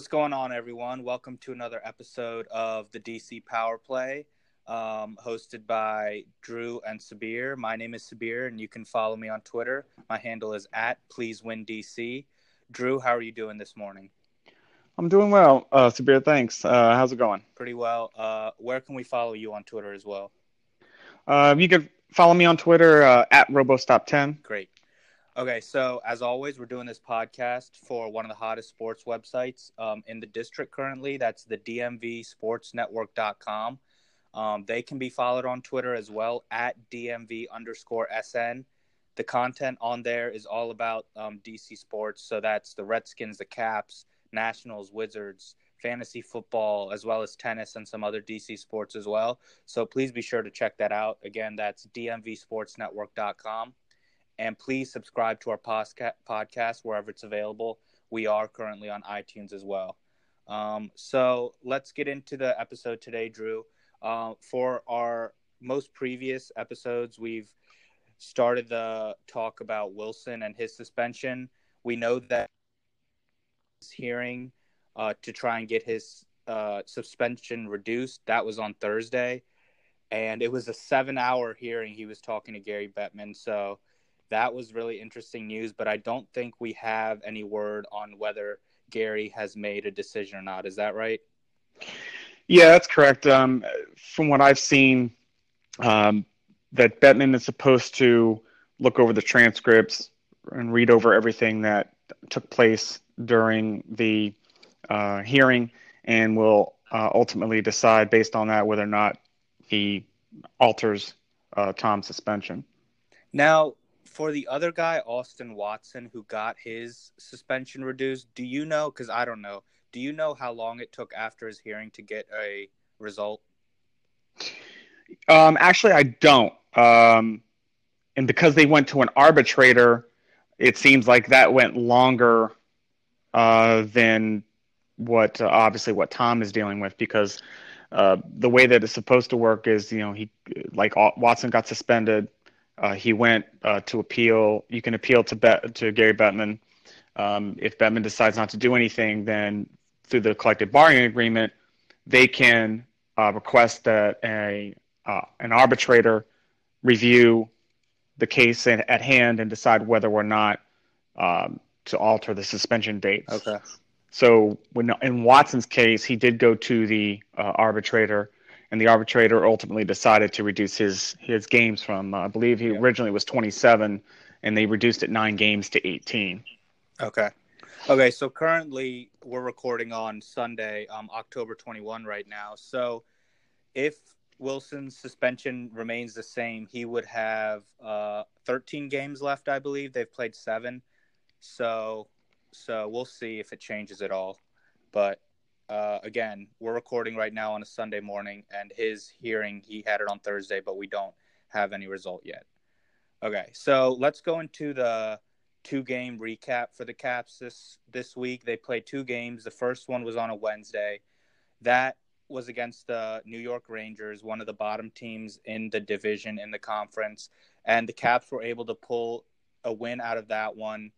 what's going on, everyone? Welcome to another episode of the DC Power Play, um, hosted by Drew and Sabir. My name is Sabir, and you can follow me on Twitter. My handle is at Please Win DC. Drew, how are you doing this morning? I'm doing well, uh, Sabir. Thanks. Uh, how's it going? Pretty well. Uh, where can we follow you on Twitter as well? Uh, you can follow me on Twitter uh, at RoboStop10. Great. Okay, so as always, we're doing this podcast for one of the hottest sports websites um, in the district currently. That's the DMVSportsNetwork.com. Um, they can be followed on Twitter as well at DMV underscore SN. The content on there is all about um, DC sports. So that's the Redskins, the Caps, Nationals, Wizards, fantasy football, as well as tennis and some other DC sports as well. So please be sure to check that out. Again, that's DMVSportsNetwork.com. And please subscribe to our podcast wherever it's available. We are currently on iTunes as well. Um, so let's get into the episode today, Drew. Uh, for our most previous episodes, we've started the talk about Wilson and his suspension. We know that his hearing uh, to try and get his uh, suspension reduced. That was on Thursday, and it was a seven-hour hearing. He was talking to Gary Bettman, so that was really interesting news. But I don't think we have any word on whether Gary has made a decision or not. Is that right? Yeah, that's correct. Um, from what I've seen, um, that Bettman is supposed to look over the transcripts and read over everything that took place during the uh, hearing and will uh, ultimately decide based on that whether or not he alters uh, Tom's suspension. Now, for the other guy, Austin Watson, who got his suspension reduced, do you know? Because I don't know. Do you know how long it took after his hearing to get a result? Um, actually, I don't. Um, and because they went to an arbitrator, it seems like that went longer uh, than what uh, obviously what Tom is dealing with because uh, the way that it's supposed to work is you know he like Watson got suspended. Uh, he went uh, to appeal. You can appeal to Bet to Gary Bettman. Um, if Bettman decides not to do anything, then through the collective bargaining agreement, they can uh, request that a an arbitrator review the case at, at hand and decide whether or not um, to alter the suspension date. Okay. So when in Watson's case, he did go to the uh, arbitrator, and the arbitrator ultimately decided to reduce his his games from uh, I believe he yeah. originally was 27, and they reduced it nine games to 18. Okay. Okay, so currently we're recording on Sunday, um, October 21 right now. So if Wilson's suspension remains the same, he would have uh, 13 games left, I believe. They've played seven. So so we'll see if it changes at all. But uh, again, we're recording right now on a Sunday morning, and his hearing he had it on Thursday, but we don't have any result yet. Okay, so let's go into the two game recap for the Caps this this week. They played two games. The first one was on a Wednesday. That was against the New York Rangers, one of the bottom teams in the division in the conference, and the Caps were able to pull a win out of that one.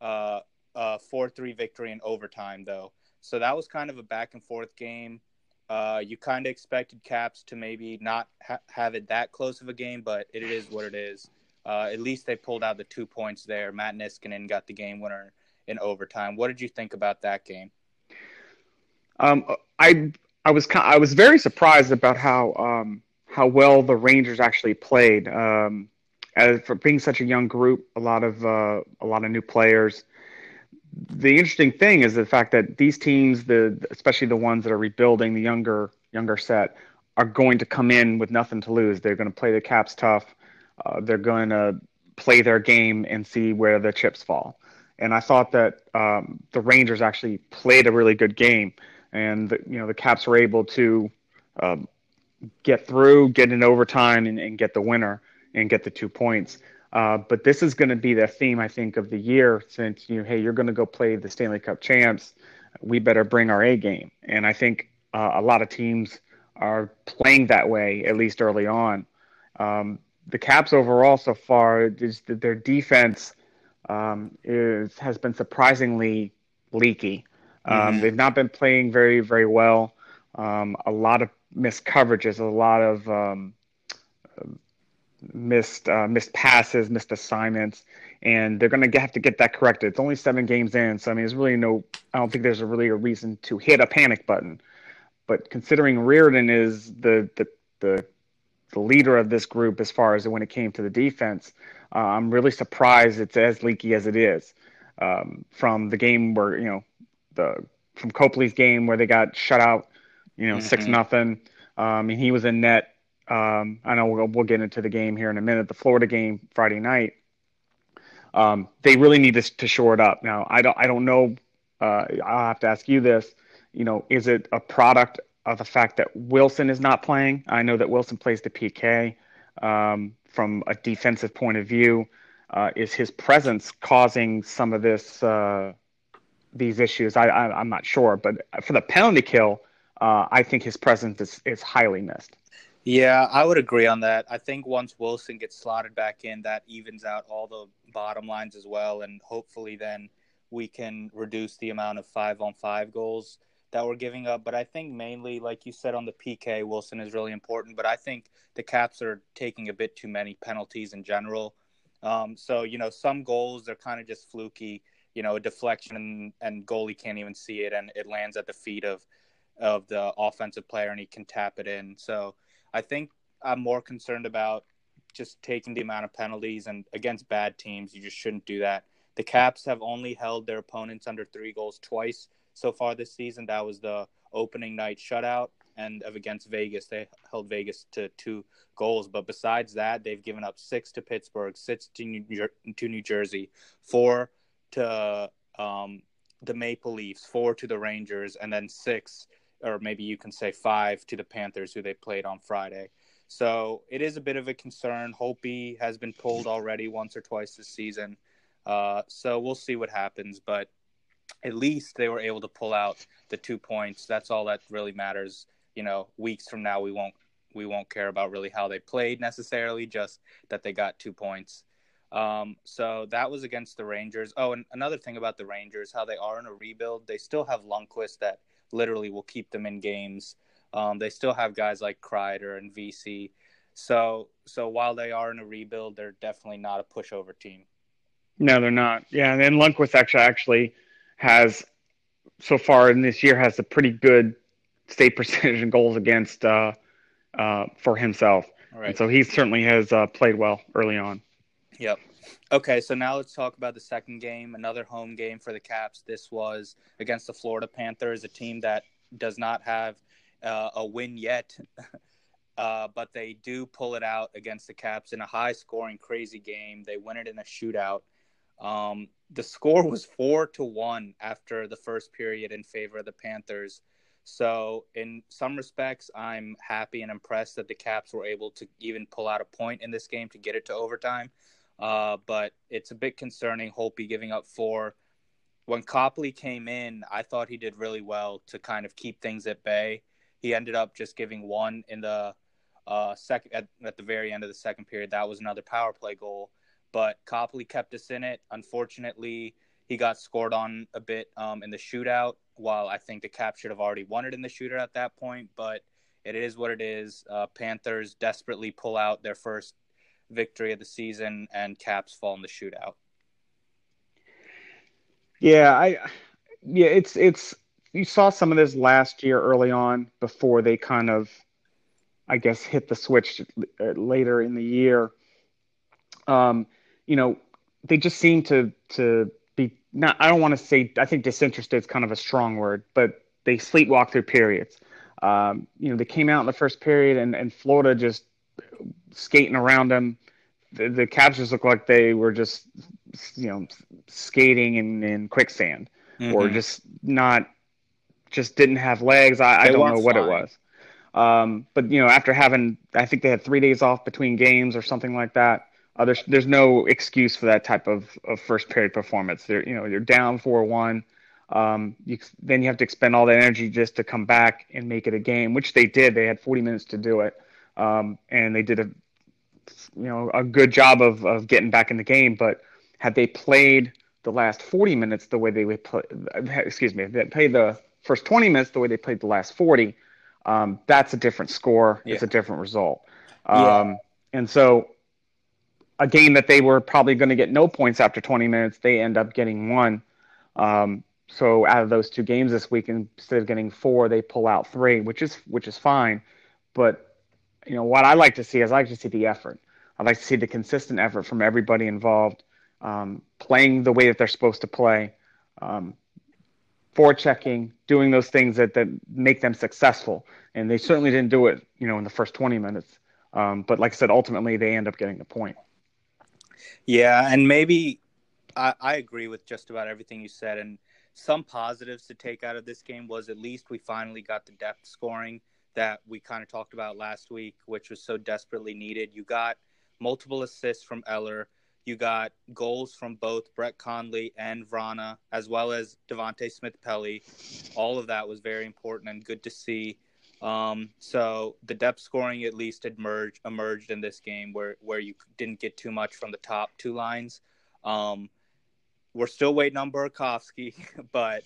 Uh, uh, 4-3 victory in overtime though. So that was kind of a back and forth game. Uh, you kind of expected Caps to maybe not ha- have it that close of a game, but it is what it is. Uh, at least they pulled out the two points there. Matt Niskanen got the game winner in overtime. What did you think about that game? Um, I I was I was very surprised about how um, how well the Rangers actually played. Um, as for being such a young group, a lot of uh, a lot of new players the interesting thing is the fact that these teams, the especially the ones that are rebuilding, the younger younger set, are going to come in with nothing to lose. They're going to play the Caps tough. Uh, they're going to play their game and see where the chips fall. And I thought that um, the Rangers actually played a really good game, and the, you know the Caps were able to um, get through, get in overtime, and, and get the winner and get the two points. Uh, but this is going to be the theme, I think, of the year since you, hey, you're going to go play the Stanley Cup champs. We better bring our A game. And I think uh, a lot of teams are playing that way, at least early on. Um, the Caps overall so far is their defense um, is has been surprisingly leaky. Um, mm-hmm. They've not been playing very, very well. Um, a lot of missed coverages, a lot of um, missed uh, missed passes, missed assignments, and they're going to have to get that corrected. It's only seven games in, so I mean, there's really no. I don't think there's a really a reason to hit a panic button. But considering Reirden is the the the, the leader of this group as far as when it came to the defense, uh, I'm really surprised it's as leaky as it is. Um, from the game where you know the from Copley's game where they got shut out, you know, mm-hmm. six nothing. Um, and he was in net. Um, I know we'll, we'll get into the game here in a minute. The Florida game Friday night. Um, they really need to, to shore it up. Now, I don't, I don't know. Uh, I'll have to ask you this. You know, is it a product of the fact that Wilson is not playing? I know that Wilson plays the PK. Um, from a defensive point of view, uh, is his presence causing some of this uh, these issues. I, I am not sure, but for the penalty kill, uh, I think his presence is is highly missed. Yeah, I would agree on that. I think once Wilson gets slotted back in, that evens out all the bottom lines as well, and hopefully then we can reduce the amount of five on five goals that we're giving up. But I think mainly, like you said on the PK, Wilson is really important. But I think the Caps are taking a bit too many penalties in general. Um, so you know, some goals are kind of just fluky you know, a deflection and, and goalie can't even see it, and it lands at the feet of of the offensive player, and he can tap it in. So I think I'm more concerned about just taking the amount of penalties, and against bad teams, you just shouldn't do that. The Caps have only held their opponents under three goals twice so far this season. That was the opening night shutout, and of against Vegas, they held Vegas to two goals. But besides that, they've given up six to Pittsburgh, six to New, to New Jersey, four to um, the Maple Leafs, four to the Rangers, and then six, or maybe you can say five to the Panthers, who they played on Friday. So it is a bit of a concern. Holtby has been pulled already once or twice this season. Uh, so we'll see what happens. But at least they were able to pull out the two points. That's all that really matters. You know, weeks from now, we won't we won't care about really how they played necessarily, just that they got two points. Um, so that was against the Rangers. Oh, and another thing about the Rangers, how they are in a rebuild, they still have Lundqvist that literally will keep them in games. Um, they still have guys like Kreider and VC. So, so while they are in a rebuild, they're definitely not a pushover team. No, they're not. Yeah, and then Lundqvist actually actually has so far in this year has a pretty good state percentage and goals against uh, uh, for himself. Right. And so he certainly has uh, played well early on. Yep. Okay, so now let's talk about the second game, another home game for the Caps. This was against the Florida Panthers, a team that does not have uh, a win yet, uh, but they do pull it out against the Caps in a high scoring, crazy game. They win it in a shootout. Um, the score was four to one after the first period in favor of the Panthers. So, in some respects, I'm happy and impressed that the Caps were able to even pull out a point in this game to get it to overtime. Uh, but it's a bit concerning. Holtby giving up four. When Copley came in, I thought he did really well to kind of keep things at bay. He ended up just giving one in the uh, second at, at the very end of the second period. That was another power play goal, but Copley kept us in it. Unfortunately, he got scored on a bit um, in the shootout. While I think the Cap should have already won it in the shootout at that point, but it is what it is. Uh, Panthers desperately pull out their first victory of the season, and Caps fall in the shootout. Yeah, I yeah, it's it's you saw some of this last year early on before they kind of I guess hit the switch later in the year. Um, you know, they just seem to to be not I don't want to say I think disinterested is kind of a strong word, but they sleepwalk through periods. Um, you know, they came out in the first period and, and Florida just skating around them. The, the captures looked like they were just, you know, skating in, in quicksand mm-hmm. or just not, just didn't have legs. I, I don't know what it was. Um, but you know, after having, I think they had three days off between games or something like that. Uh, there's there's no excuse for that type of, of first period performance. They're you know you're down four one. Um, you, then you have to expend all that energy just to come back and make it a game, which they did. They had 40 minutes to do it um, and they did a you know a good job of of getting back in the game. But had they played the last 40 minutes the way they would play, excuse me, they play the first 20 minutes the way they played the last 40, um, that's a different score. Yeah. It's a different result. Um, yeah. And so a game that they were probably going to get no points after 20 minutes, they end up getting one. Um, so out of those two games this week, instead of getting four, they pull out three, which is which is fine. But you know what I like to see is I like to see the effort. I like to see the consistent effort from everybody involved, um, playing the way that they're supposed to play, um, checking, doing those things that, that make them successful. And they certainly didn't do it, you know, in the first 20 minutes. Um, but like I said, ultimately they end up getting the point. Yeah, and maybe I, I agree with just about everything you said. And some positives to take out of this game was at least we finally got the depth scoring that we kind of talked about last week, which was so desperately needed. You got multiple assists from Eller. You got goals from both Brett Connolly and Vrana, as well as Devante Smith Pelly. All of that was very important and good to see. Um, so the depth scoring at least emerged emerged in this game where where you didn't get too much from the top two lines. Um, we're still waiting on Burakovsky, but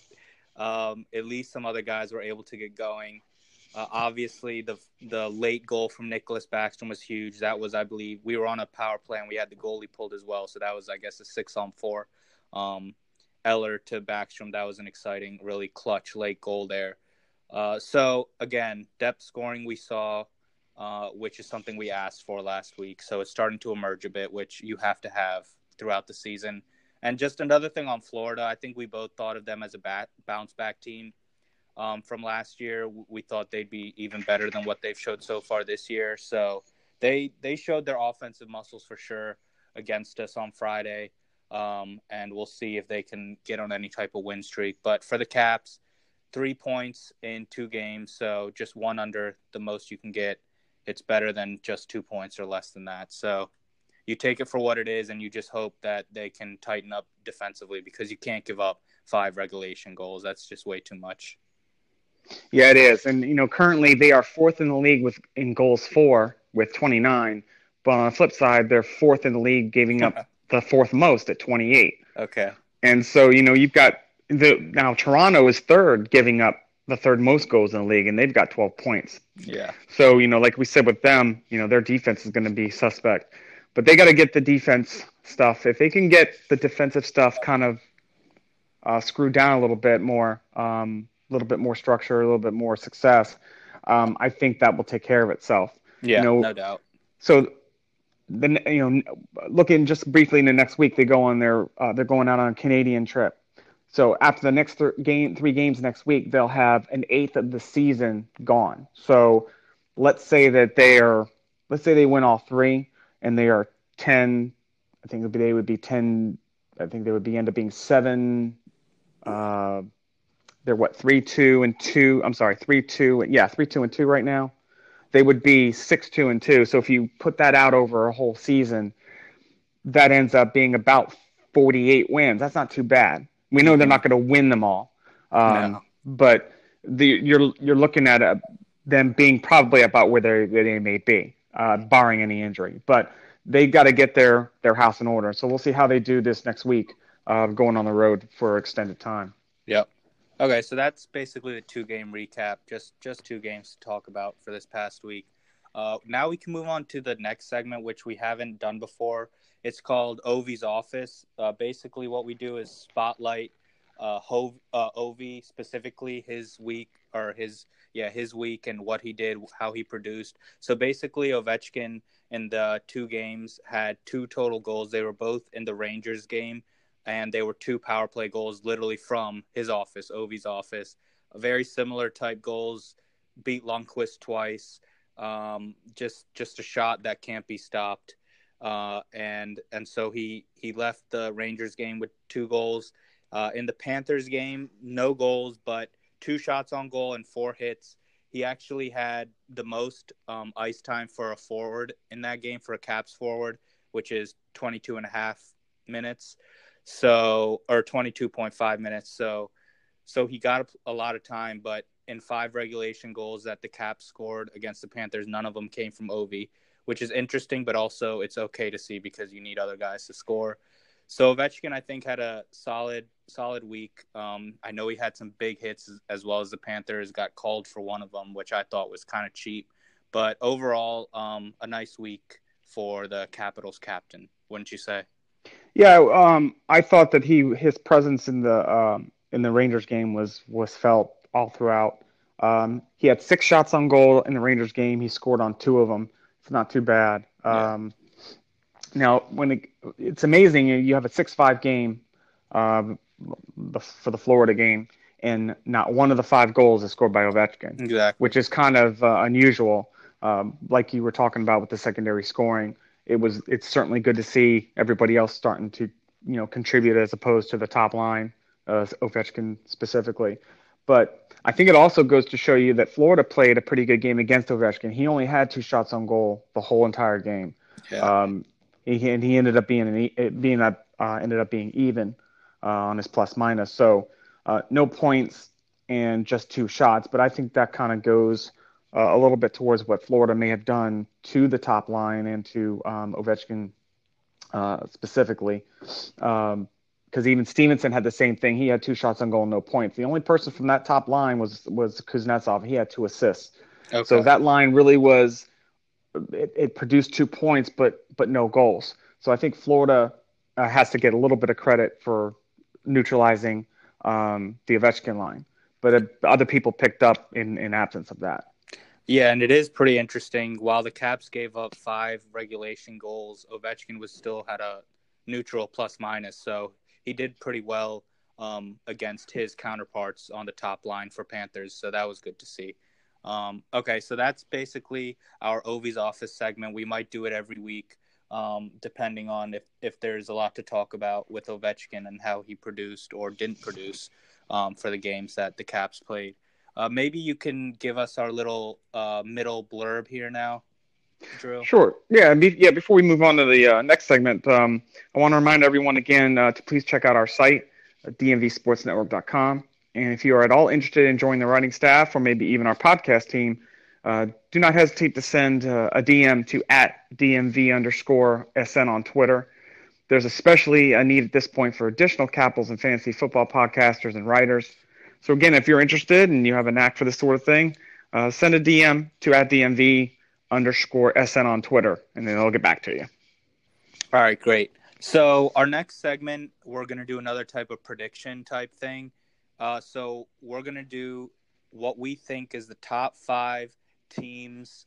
um, at least some other guys were able to get going. Uh, obviously, the the late goal from Nicklas Backstrom was huge. That was, I believe, we were on a power play and we had the goalie pulled as well. So that was, I guess, a six on four. Um, Eller to Backstrom. That was an exciting, really clutch late goal there. Uh, so again, depth scoring we saw, uh, which is something we asked for last week. So it's starting to emerge a bit, which you have to have throughout the season. And just another thing on Florida, I think we both thought of them as a bat, bounce back team um, from last year. We thought they'd be even better than what they've showed so far this year. So they they showed their offensive muscles for sure against us on Friday. Um, and we'll see if they can get on any type of win streak. But for the Caps, three points in two games, so just one under the most you can get. It's better than just two points or less than that. So you take it for what it is and you just hope that they can tighten up defensively because you can't give up five regulation goals. That's just way too much. Yeah, it is. And you know, currently they are fourth in the league with in goals for with 29, but on the flip side, they're fourth in the league giving up the fourth most at 28. Okay. And so, you know, you've got the now Toronto is third giving up the third most goals in the league and they've got 12 points. Yeah. So, you know, like we said with them, you know, their defense is going to be suspect but they got to get the defense stuff. If they can get the defensive stuff kind of uh, screwed down a little bit more, um, little bit more structure, a little bit more success, um, I think that will take care of itself. Yeah, you know, no doubt. So, then you know, looking just briefly into next week, they go on their uh, they're going out on a Canadian trip. So after the next th- game, three games next week, they'll have an eighth of the season gone. So let's say that they are, let's say they win all three and they are 10 i think they would be 10 i think they would be end up being seven uh, they're what three two and two i'm sorry three two yeah three two and two right now they would be six two and two so if you put that out over a whole season that ends up being about 48 wins that's not too bad we know they're not going to win them all um, no. but the, you're you're looking at a, them being probably about where they, they may be uh, barring any injury. But they got to get their their house in order. So we'll see how they do this next week, uh, going on the road for extended time. Yep. Okay, so that's basically the two game recap. Just just two games to talk about for this past week. Uh, now we can move on to the next segment, which we haven't done before. It's called Ovi's Office. Uh, basically, what we do is spotlight uh, uh, Ovi specifically his week or his yeah his week and what he did, how he produced. So basically, Ovechkin in the two games had two total goals. They were both in the Rangers game, and they were two power play goals, literally from his office, Ovi's office. Very similar type goals. Beat Lundqvist twice. Um, just just a shot that can't be stopped. Uh, and and so he he left the Rangers game with two goals. Uh, in the Panthers game, no goals, but two shots on goal and four hits. He actually had the most um, ice time for a forward in that game for a Caps forward, which is 22 and a half minutes. So, or 22.5 minutes. So, so he got a, a lot of time, but in five regulation goals that the Caps scored against the Panthers, none of them came from Ovi, which is interesting, but also it's okay to see because you need other guys to score. So Ovechkin, I think, had a solid solid week. Um, I know he had some big hits as well as the Panthers got called for one of them, which I thought was kind of cheap. But overall, um, a nice week for the Capitals captain, wouldn't you say? Yeah, um, I thought that he his presence in the um, in the Rangers game was was felt all throughout. Um, he had six shots on goal in the Rangers game. He scored on two of them. It's not too bad. Um, Now, when it, it's amazing, you have a six-five game uh, for the Florida game, and not one of the five goals is scored by Ovechkin, exactly. which is kind of uh, unusual. Um, like you were talking about with the secondary scoring, it was it's certainly good to see everybody else starting to you know contribute as opposed to the top line, uh, Ovechkin specifically. But I think it also goes to show you that Florida played a pretty good game against Ovechkin. He only had two shots on goal the whole entire game. Yeah. Um, and he ended up being an, being uh, ended up being even uh, on his plus minus. So uh, no points and just two shots. But I think that kind of goes uh, a little bit towards what Florida may have done to the top line and to um, Ovechkin uh, specifically. Um, because even Stevenson had the same thing. He had two shots on goal, no points. The only person from that top line was was Kuznetsov. He had two assists. Okay. So that line really was it, it, produced two points, but but no goals. So I think Florida uh, has to get a little bit of credit for neutralizing um, the Ovechkin line, but uh, other people picked up in in absence of that. Yeah, and it is pretty interesting. While the Caps gave up five regulation goals, Ovechkin was still had a neutral plus minus. So he did pretty well um, against his counterparts on the top line for Panthers. So that was good to see. Um, okay, so that's basically our Ovi's office segment. We might do it every week, um, depending on if, if there's a lot to talk about with Ovechkin and how he produced or didn't produce um, for the games that the Caps played. Uh, maybe you can give us our little uh, middle blurb here now. Drew? Sure. Yeah. Be, yeah. Before we move on to the uh, next segment, um, I want to remind everyone again uh, to please check out our site, dmvsportsnetwork.com. And if you are at all interested in joining the writing staff or maybe even our podcast team, uh, do not hesitate to send uh, a DM to at dmv underscore sn on Twitter. There's especially a need at this point for additional Capitals and fantasy football podcasters and writers. So again, if you're interested and you have a knack for this sort of thing, uh, send a DM to at dmv underscore SN on Twitter, and then I'll get back to you. All right, great. So our next segment, we're going to do another type of prediction type thing. Uh, so we're going to do what we think is the top five teams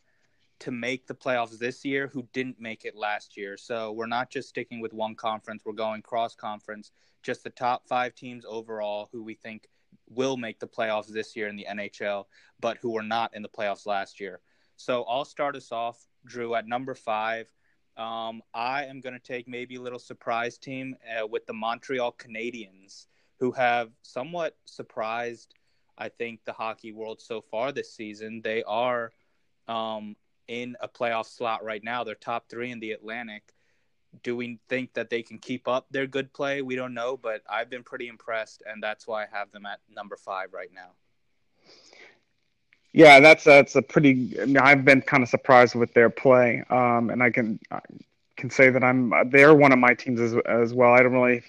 to make the playoffs this year who didn't make it last year. So we're not just sticking with one conference, we're going cross conference, just the top five teams overall who we think will make the playoffs this year in the NHL, but who were not in the playoffs last year. So I'll start us off, Drew, at number five. Um, I am going to take maybe a little surprise team uh, with the Montreal Canadiens, who have somewhat surprised, I think, the hockey world so far this season. They are um, in a playoff slot right now. They're top three in the Atlantic. Do we think that they can keep up their good play? We don't know, but I've been pretty impressed, and that's why I have them at number five right now. Yeah, that's that's a pretty. I've been kind of surprised with their play, um, and I can I can say that I'm they're one of my teams as as well. I don't really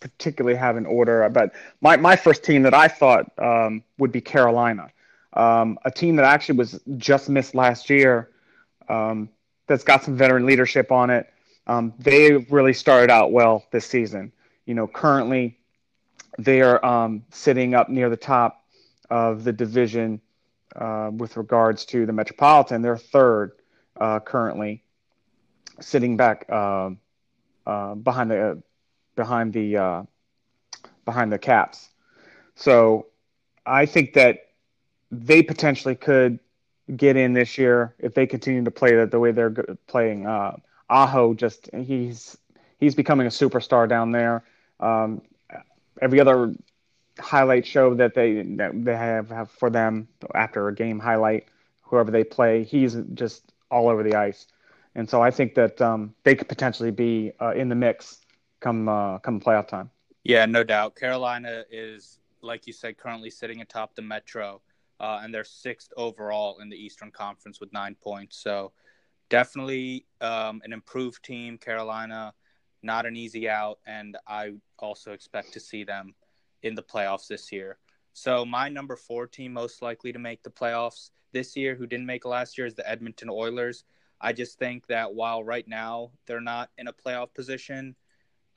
particularly have an order, but my my first team that I thought um, would be Carolina, um, a team that actually was just missed last year. Um, that's got some veteran leadership on it. Um, they really started out well this season. You know, currently they are um, sitting up near the top of the division uh, with regards to the Metropolitan. They're third uh, currently, sitting back uh, uh behind the behind the uh, behind the Caps. So I think that they potentially could get in this year if they continue to play the, the way they're playing. Aho just he's he's becoming a superstar down there. Um, every other highlight show that they that they have, have for them after a game highlight, whoever they play, he's just all over the ice, and so I think that um, they could potentially be uh, in the mix come uh, come playoff time. Yeah, no doubt. Carolina is, like you said, currently sitting atop the Metro, uh, and they're sixth overall in the Eastern Conference with nine points. So definitely um, an improved team, Carolina. not an easy out, and I also expect to see them in the playoffs this year. So my number four team most likely to make the playoffs this year, who didn't make last year, is the Edmonton Oilers. I just think that while right now they're not in a playoff position,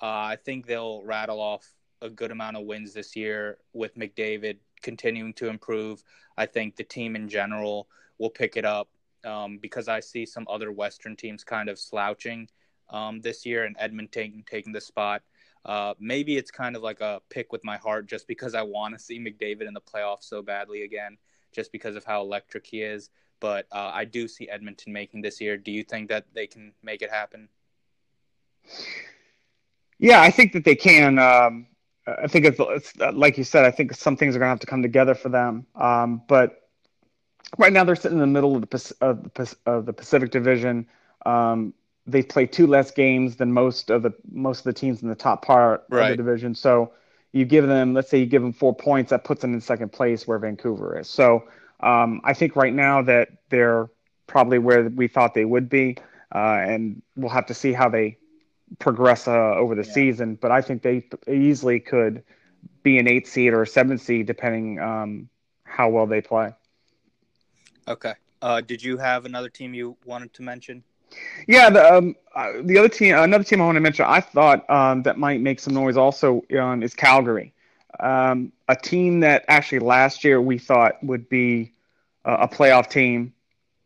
uh, I think they'll rattle off a good amount of wins this year with McDavid continuing to improve. I think the team in general will pick it up um, because I see some other Western teams kind of slouching um, this year and Edmonton taking the spot. Uh, maybe it's kind of like a pick with my heart just because I want to see McDavid in the playoffs so badly again, just because of how electric he is. But uh, I do see Edmonton making this year. Do you think that they can make it happen? Yeah, I think that they can. Um, I think it's, it's, like you said. I think some things are going to have to come together for them. Um, but right now, they're sitting in the middle of the of the, of the Pacific Division. Um, they play two less games than most of the most of the teams in the top part right. of the division. So you give them, let's say, you give them four points, that puts them in second place where Vancouver is. So um, I think right now that they're probably where we thought they would be, uh, and we'll have to see how they progress uh, over the yeah. season. But I think they easily could be an eight seed or a seven seed depending um, how well they play. Okay. Uh, did you have another team you wanted to mention? Yeah, the um, uh, the other team, another team I want to mention, I thought um, that might make some noise also um, is Calgary, um, a team that actually last year we thought would be uh, a playoff team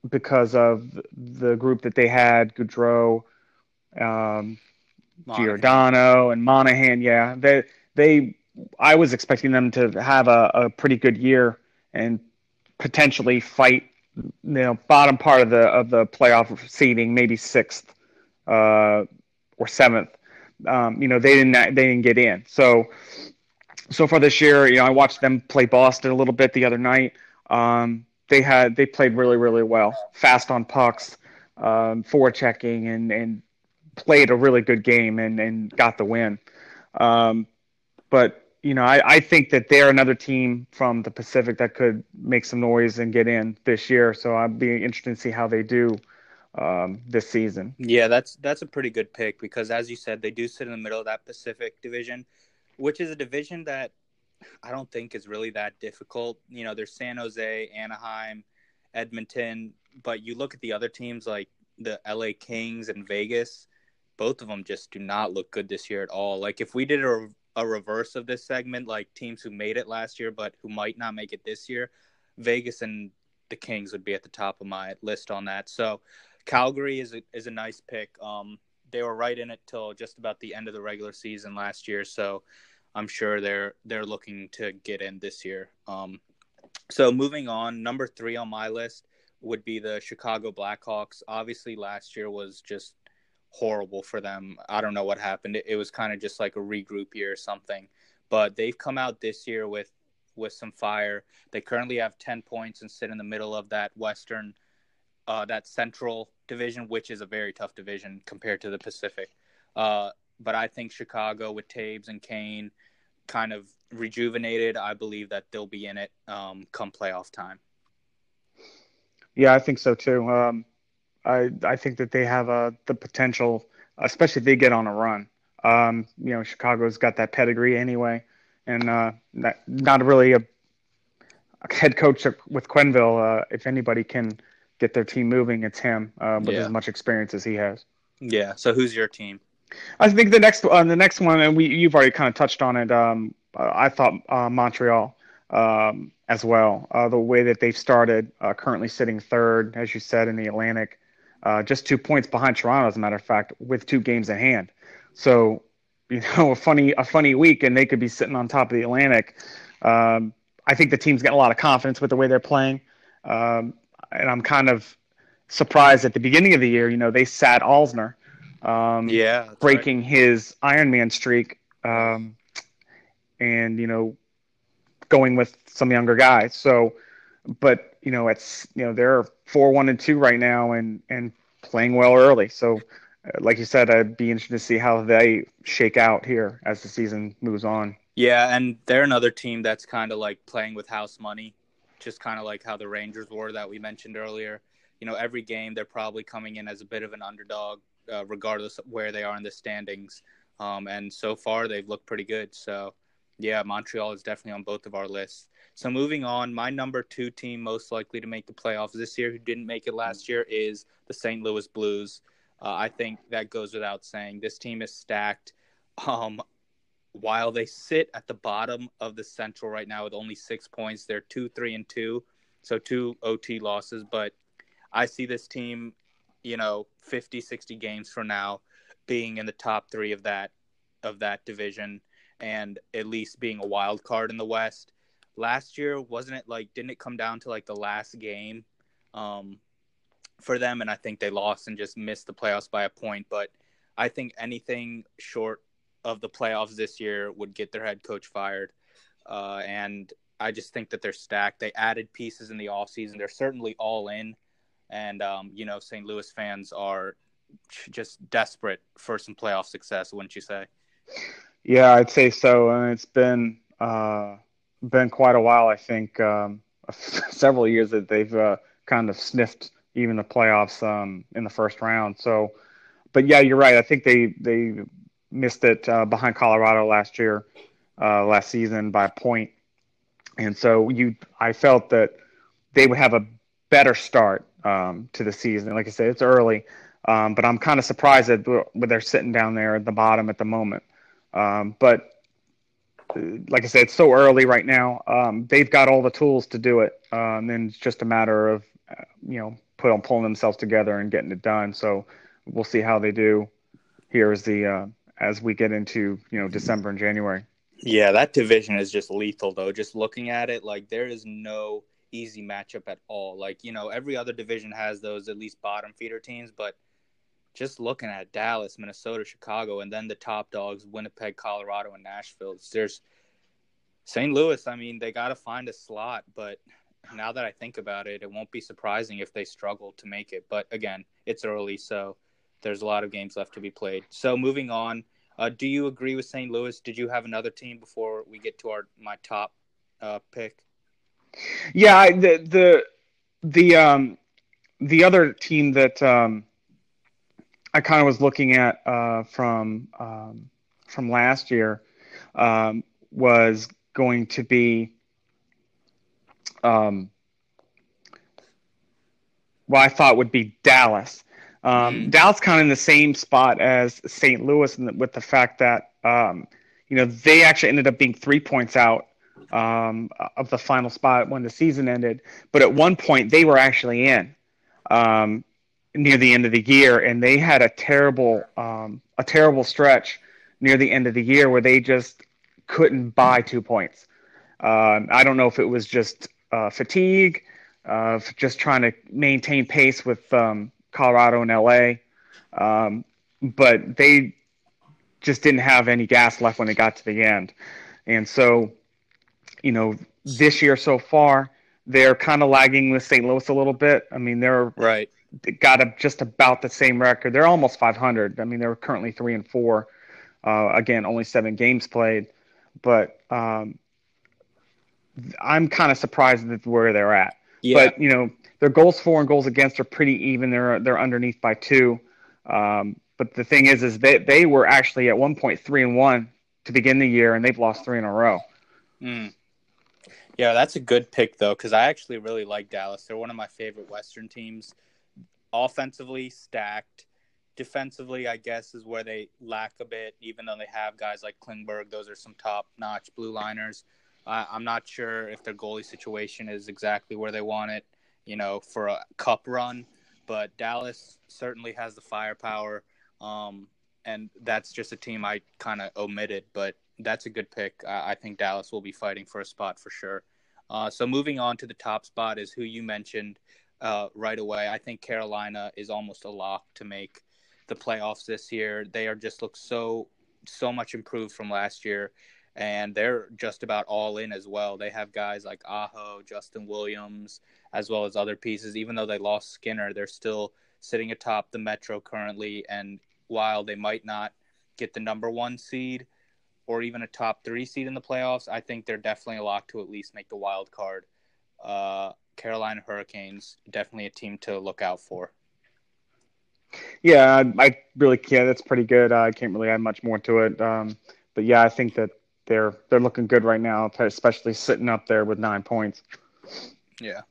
because of the group that they had, Gaudreau, um, Giordano, and Monahan. Yeah, they they I was expecting them to have a, a pretty good year and potentially fight you know bottom part of the of the playoff seeding, maybe sixth uh, or seventh. Um, you know they didn't they didn't get in. So so far this year, you know I watched them play Boston a little bit the other night. Um, they had they played really really well, fast on pucks, um, forward checking, and and played a really good game and and got the win. Um, but you know, I, I think that they're another team from the Pacific that could make some noise and get in this year. So I'd be interested to see how they do um, this season. Yeah, that's that's a pretty good pick because, as you said, they do sit in the middle of that Pacific division, which is a division that I don't think is really that difficult. You know, there's San Jose, Anaheim, Edmonton, but you look at the other teams like the LA Kings and Vegas. Both of them just do not look good this year at all. Like if we did a a reverse of this segment, like teams who made it last year but who might not make it this year, Vegas and the Kings would be at the top of my list on that. So Calgary is a, is a nice pick. Um, they were right in it till just about the end of the regular season last year, so I'm sure they're they're looking to get in this year. Um, so moving on, number three on my list would be the Chicago Blackhawks. Obviously, last year was just horrible for them. I don't know what happened. It, was kind of just like a regroup year or something. But they've come out this year with with some fire. They currently have 10 points and sit in the middle of that Western uh, that Central division, which is a very tough division compared to the Pacific. Uh, but I think Chicago with Toews and Kane kind of rejuvenated. I believe that they'll be in it um, come playoff time. Yeah, I think so too. Um, I I think that they have uh, the potential, especially if they get on a run. Um, you know, Chicago's got that pedigree anyway, and uh, not, not really a, a, head coach with Quenneville. Uh, if anybody can get their team moving, it's him uh, with yeah. as much experience as he has. Yeah. So who's your team? I think the next uh, the next one, and we you've already kind of touched on it. Um, I thought uh, Montreal um, as well. Uh, the way that they've started, uh, currently sitting third, as you said, in the Atlantic, uh, just two points behind Toronto, as a matter of fact, with two games in hand. So, you know, a funny a funny week, and they could be sitting on top of the Atlantic. Um, I think the team's getting a lot of confidence with the way they're playing, um, and I'm kind of surprised at the beginning of the year. You know, they sat Alzner, um, yeah, breaking right. his Ironman streak, um, and you know, going with some younger guys. So, but you know, it's you know they're four one and two right now, and and playing well early. So, uh, like you said, I'd be interested to see how they shake out here as the season moves on. Yeah, and they're another team that's kind of like playing with house money, just kind of like how the Rangers were that we mentioned earlier. You know, every game they're probably coming in as a bit of an underdog, uh, regardless of where they are in the standings. Um, and so far, they've looked pretty good. So, yeah, Montreal is definitely on both of our lists. So, moving on, my number two team most likely to make the playoffs this year, who didn't make it last year, is the St. Louis Blues. Uh, I think that goes without saying. This team is stacked. Um, while they sit at the bottom of the Central right now with only six points, they're two, three, and two, so two OT losses. But I see this team, you know, 50, 60 games from now, being in the top three of that of that division, and at least being a wild card in the West. Last year, wasn't it like? Didn't it come down to like the last game um, for them? And I think they lost and just missed the playoffs by a point. But I think anything short of the playoffs this year would get their head coach fired. Uh, and I just think that they're stacked. They added pieces in the offseason. They're certainly all in. And, um, you know, St. Louis fans are just desperate for some playoff success, wouldn't you say? Yeah, I'd say so. And it's been uh, been quite a while, I think, um, several years that they've uh, kind of sniffed even the playoffs um, in the first round. So, but yeah, you're right. I think they they missed it uh, behind Colorado last year, uh, last season by a point. point, and so you, I felt that they would have a better start um, to the season. Like I said, it's early, um, but I'm kind of surprised that they're sitting down there at the bottom at the moment. Um, but uh, like I said, it's so early right now. Um, they've got all the tools to do it, um, and it's just a matter of uh, you know put, pulling themselves together and getting it done. So we'll see how they do here as the uh, as we get into you know December and January. Yeah, that division is just lethal though. Just looking at it, like there is no easy matchup at all. Like you know, every other division has those at least bottom feeder teams, but just looking at Dallas, Minnesota, Chicago, and then the top dogs, Winnipeg, Colorado, and Nashville. There's St. Louis. I mean, they got to find a slot, but now that I think about it, it won't be surprising if they struggle to make it. But again, it's early, so there's a lot of games left to be played. So moving on, uh, do you agree with St. Louis? Did you have another team before we get to our my top uh, pick? Yeah, the the the um the other team that um, I kind of was looking at uh, from um, from last year um, was going to be um, well, I thought would be Dallas. Um, mm. Dallas kind of in the same spot as St. Louis with the fact that um, you know they actually ended up being three points out um, of the final spot when the season ended, but at one point they were actually in um, near the end of the year, and they had a terrible um, a terrible stretch near the end of the year where they just couldn't buy two points. Um, I don't know if it was just uh, fatigue, uh, just trying to maintain pace with um, Colorado and LA. Um, but they just didn't have any gas left when they got to the end. And so, you know, this year so far, they're kind of lagging with St. Louis a little bit. I mean, they're right got a, just about the same record. They're almost 500. I mean, they're currently three and four. Uh, again, only seven games played, but um, I'm kind of surprised at where they're at. Yeah. But you know, their goals for and goals against are pretty even. They're they're underneath by two. Um, but the thing is, is they they were actually at one point three and one to begin the year, and they've lost three in a row. Mm. Yeah, that's a good pick though, because I actually really like Dallas. They're one of my favorite Western teams. Offensively stacked, defensively, I guess, is where they lack a bit. Even though they have guys like Klingberg, those are some top-notch blue liners. Uh, I'm not sure if their goalie situation is exactly where they want it you know, for a cup run. But Dallas certainly has the firepower. Um, and that's just a team I kind of omitted, but that's a good pick. I, I, think Dallas will be fighting for a spot for sure. Uh, so moving on to the top spot is who you mentioned uh, right away. I think Carolina is almost a lock to make the playoffs this year. They are just look so so much improved from last year, and they're just about all in as well. They have guys like Aho, Justin Williams, as well as other pieces. Even though they lost Skinner, they're still sitting atop the Metro currently. And while they might not get the number one seed or even a top three seed in the playoffs, I think they're definitely a lock to at least make the wild card. Uh, Carolina Hurricanes, definitely a team to look out for. Yeah, I, really can't. That's pretty good. I can't really add much more to it. Um, but yeah, I think that they're they're looking good right now, especially sitting up there with nine points. Yeah.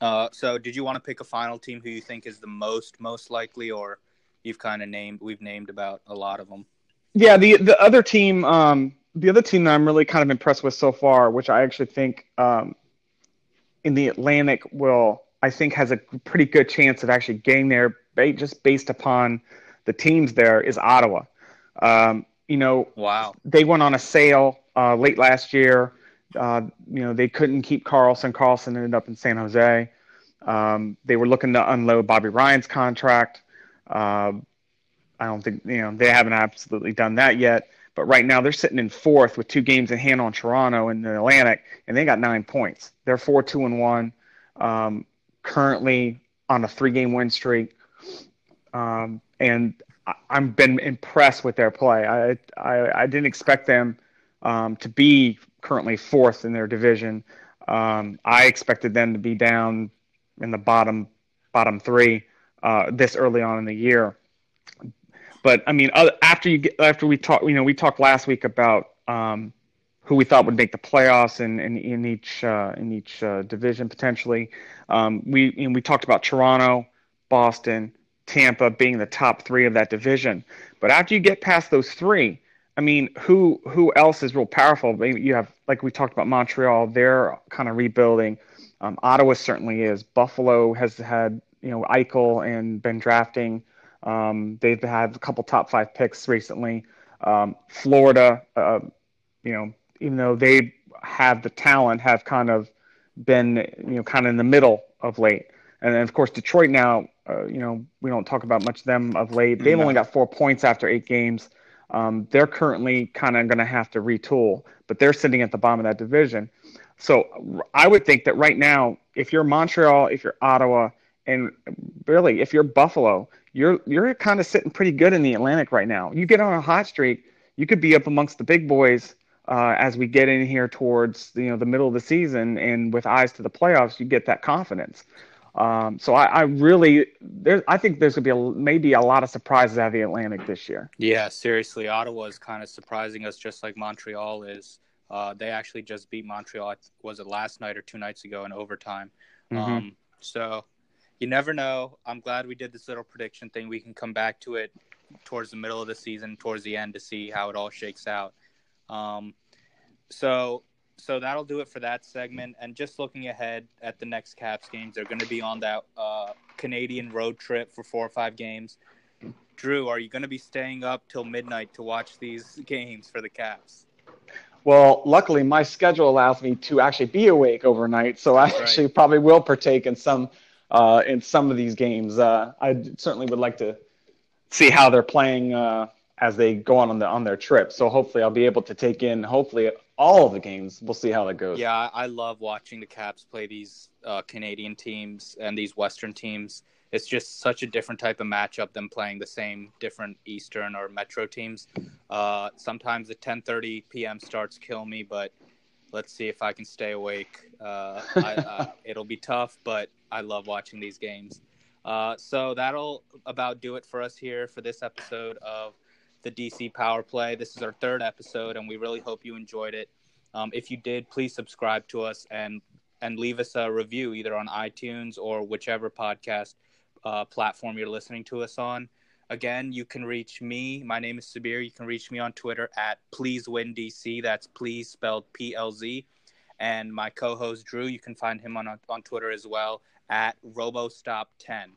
Uh, so, did you want to pick a final team who you think is the most most likely, or you've kind of named we've named about a lot of them? Yeah, the the other team, um, the other team that I'm really kind of impressed with so far, which I actually think um, in the Atlantic will, I think, has a pretty good chance of actually getting there, just based upon the teams there, is Ottawa. Um, you know, wow, they went on a sale uh, late last year. Uh, you know, they couldn't keep Karlsson. Karlsson ended up in San Jose. Um, they were looking to unload Bobby Ryan's contract. Uh, I don't think you know they haven't absolutely done that yet. But right now they're sitting in fourth with two games in hand on Toronto in the Atlantic, and they got nine points. They're four two and one, um, currently on a three game win streak, um, and I, have been impressed with their play. I I, I didn't expect them um, to be currently fourth in their division. Um, I expected them to be down in the bottom bottom three uh, this early on in the year. But I mean, after you get, after we talked, you know, we talked last week about um, who we thought would make the playoffs in in, in each uh, in each uh, division potentially. Um, we you know, we talked about Toronto, Boston, Tampa being the top three of that division. But after you get past those three, I mean, who who else is real powerful? Maybe you have like we talked about Montreal; they're kind of rebuilding. Um, Ottawa certainly is. Buffalo has had you know Eichel and been drafting. Um, they've had a couple top five picks recently. Um, Florida, uh, you know, even though they have the talent, have kind of been you know kind of in the middle of late. And then of course Detroit now, uh, you know, we don't talk about much of them of late. They've no. only got four points after eight games. Um, they're currently kind of going to have to retool, but they're sitting at the bottom of that division. So I would think that right now, if you're Montreal, if you're Ottawa, and really if you're Buffalo, you're you're kind of sitting pretty good in the Atlantic right now. You get on a hot streak, you could be up amongst the big boys uh, as we get in here towards you know the middle of the season, and with eyes to the playoffs, you get that confidence. Um, so I, I, really, there, I think there's gonna be a, maybe a lot of surprises out of the Atlantic this year. Yeah, seriously, Ottawa is kind of surprising us, just like Montreal is. Uh, they actually just beat Montreal. Was it last night or two nights ago in overtime? Mm-hmm. Um, so you never know. I'm glad we did this little prediction thing. We can come back to it towards the middle of the season, towards the end, to see how it all shakes out. Um, so so that'll do it for that segment. And just looking ahead at the next Caps games, they're going to be on that uh, Canadian road trip for four or five games. Drew, are you going to be staying up till midnight to watch these games for the Caps? Well, luckily, my schedule allows me to actually be awake overnight, so I actually probably will partake in some uh, in some of these games. Uh, I certainly would like to see how they're playing uh, as they go on on, the, on their trip. So hopefully, I'll be able to take in hopefully all of the games. We'll see how that goes. Yeah, I love watching the Caps play these uh, Canadian teams and these Western teams. It's just such a different type of matchup than playing the same different Eastern or Metro teams. Uh, sometimes the 10:30 p.m. starts kill me, but let's see if I can stay awake. Uh, I, uh, it'll be tough, but I love watching these games. Uh, so that'll about do it for us here for this episode of the DC Power Play. This is our third episode, and we really hope you enjoyed it. Um, if you did, please subscribe to us and and leave us a review either on iTunes or whichever podcast uh, platform you're listening to us on. Again, you can reach me. My name is Sabir. You can reach me on Twitter at Please Win DC. That's please spelled P L Z. And my co-host Drew, you can find him on on Twitter as well at RoboStop10.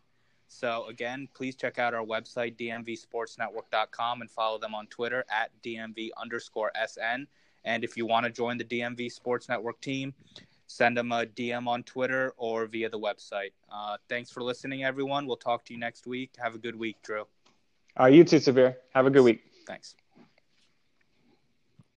So again, please check out our website, dmvsportsnetwork.com, and follow them on Twitter at dmv underscore sn. And if you want to join the DMV Sports Network team, send them a DM on Twitter or via the website. Uh, thanks for listening, everyone. We'll talk to you next week. Have a good week, Drew. Uh, you too, Sabir. Have a good week. Thanks.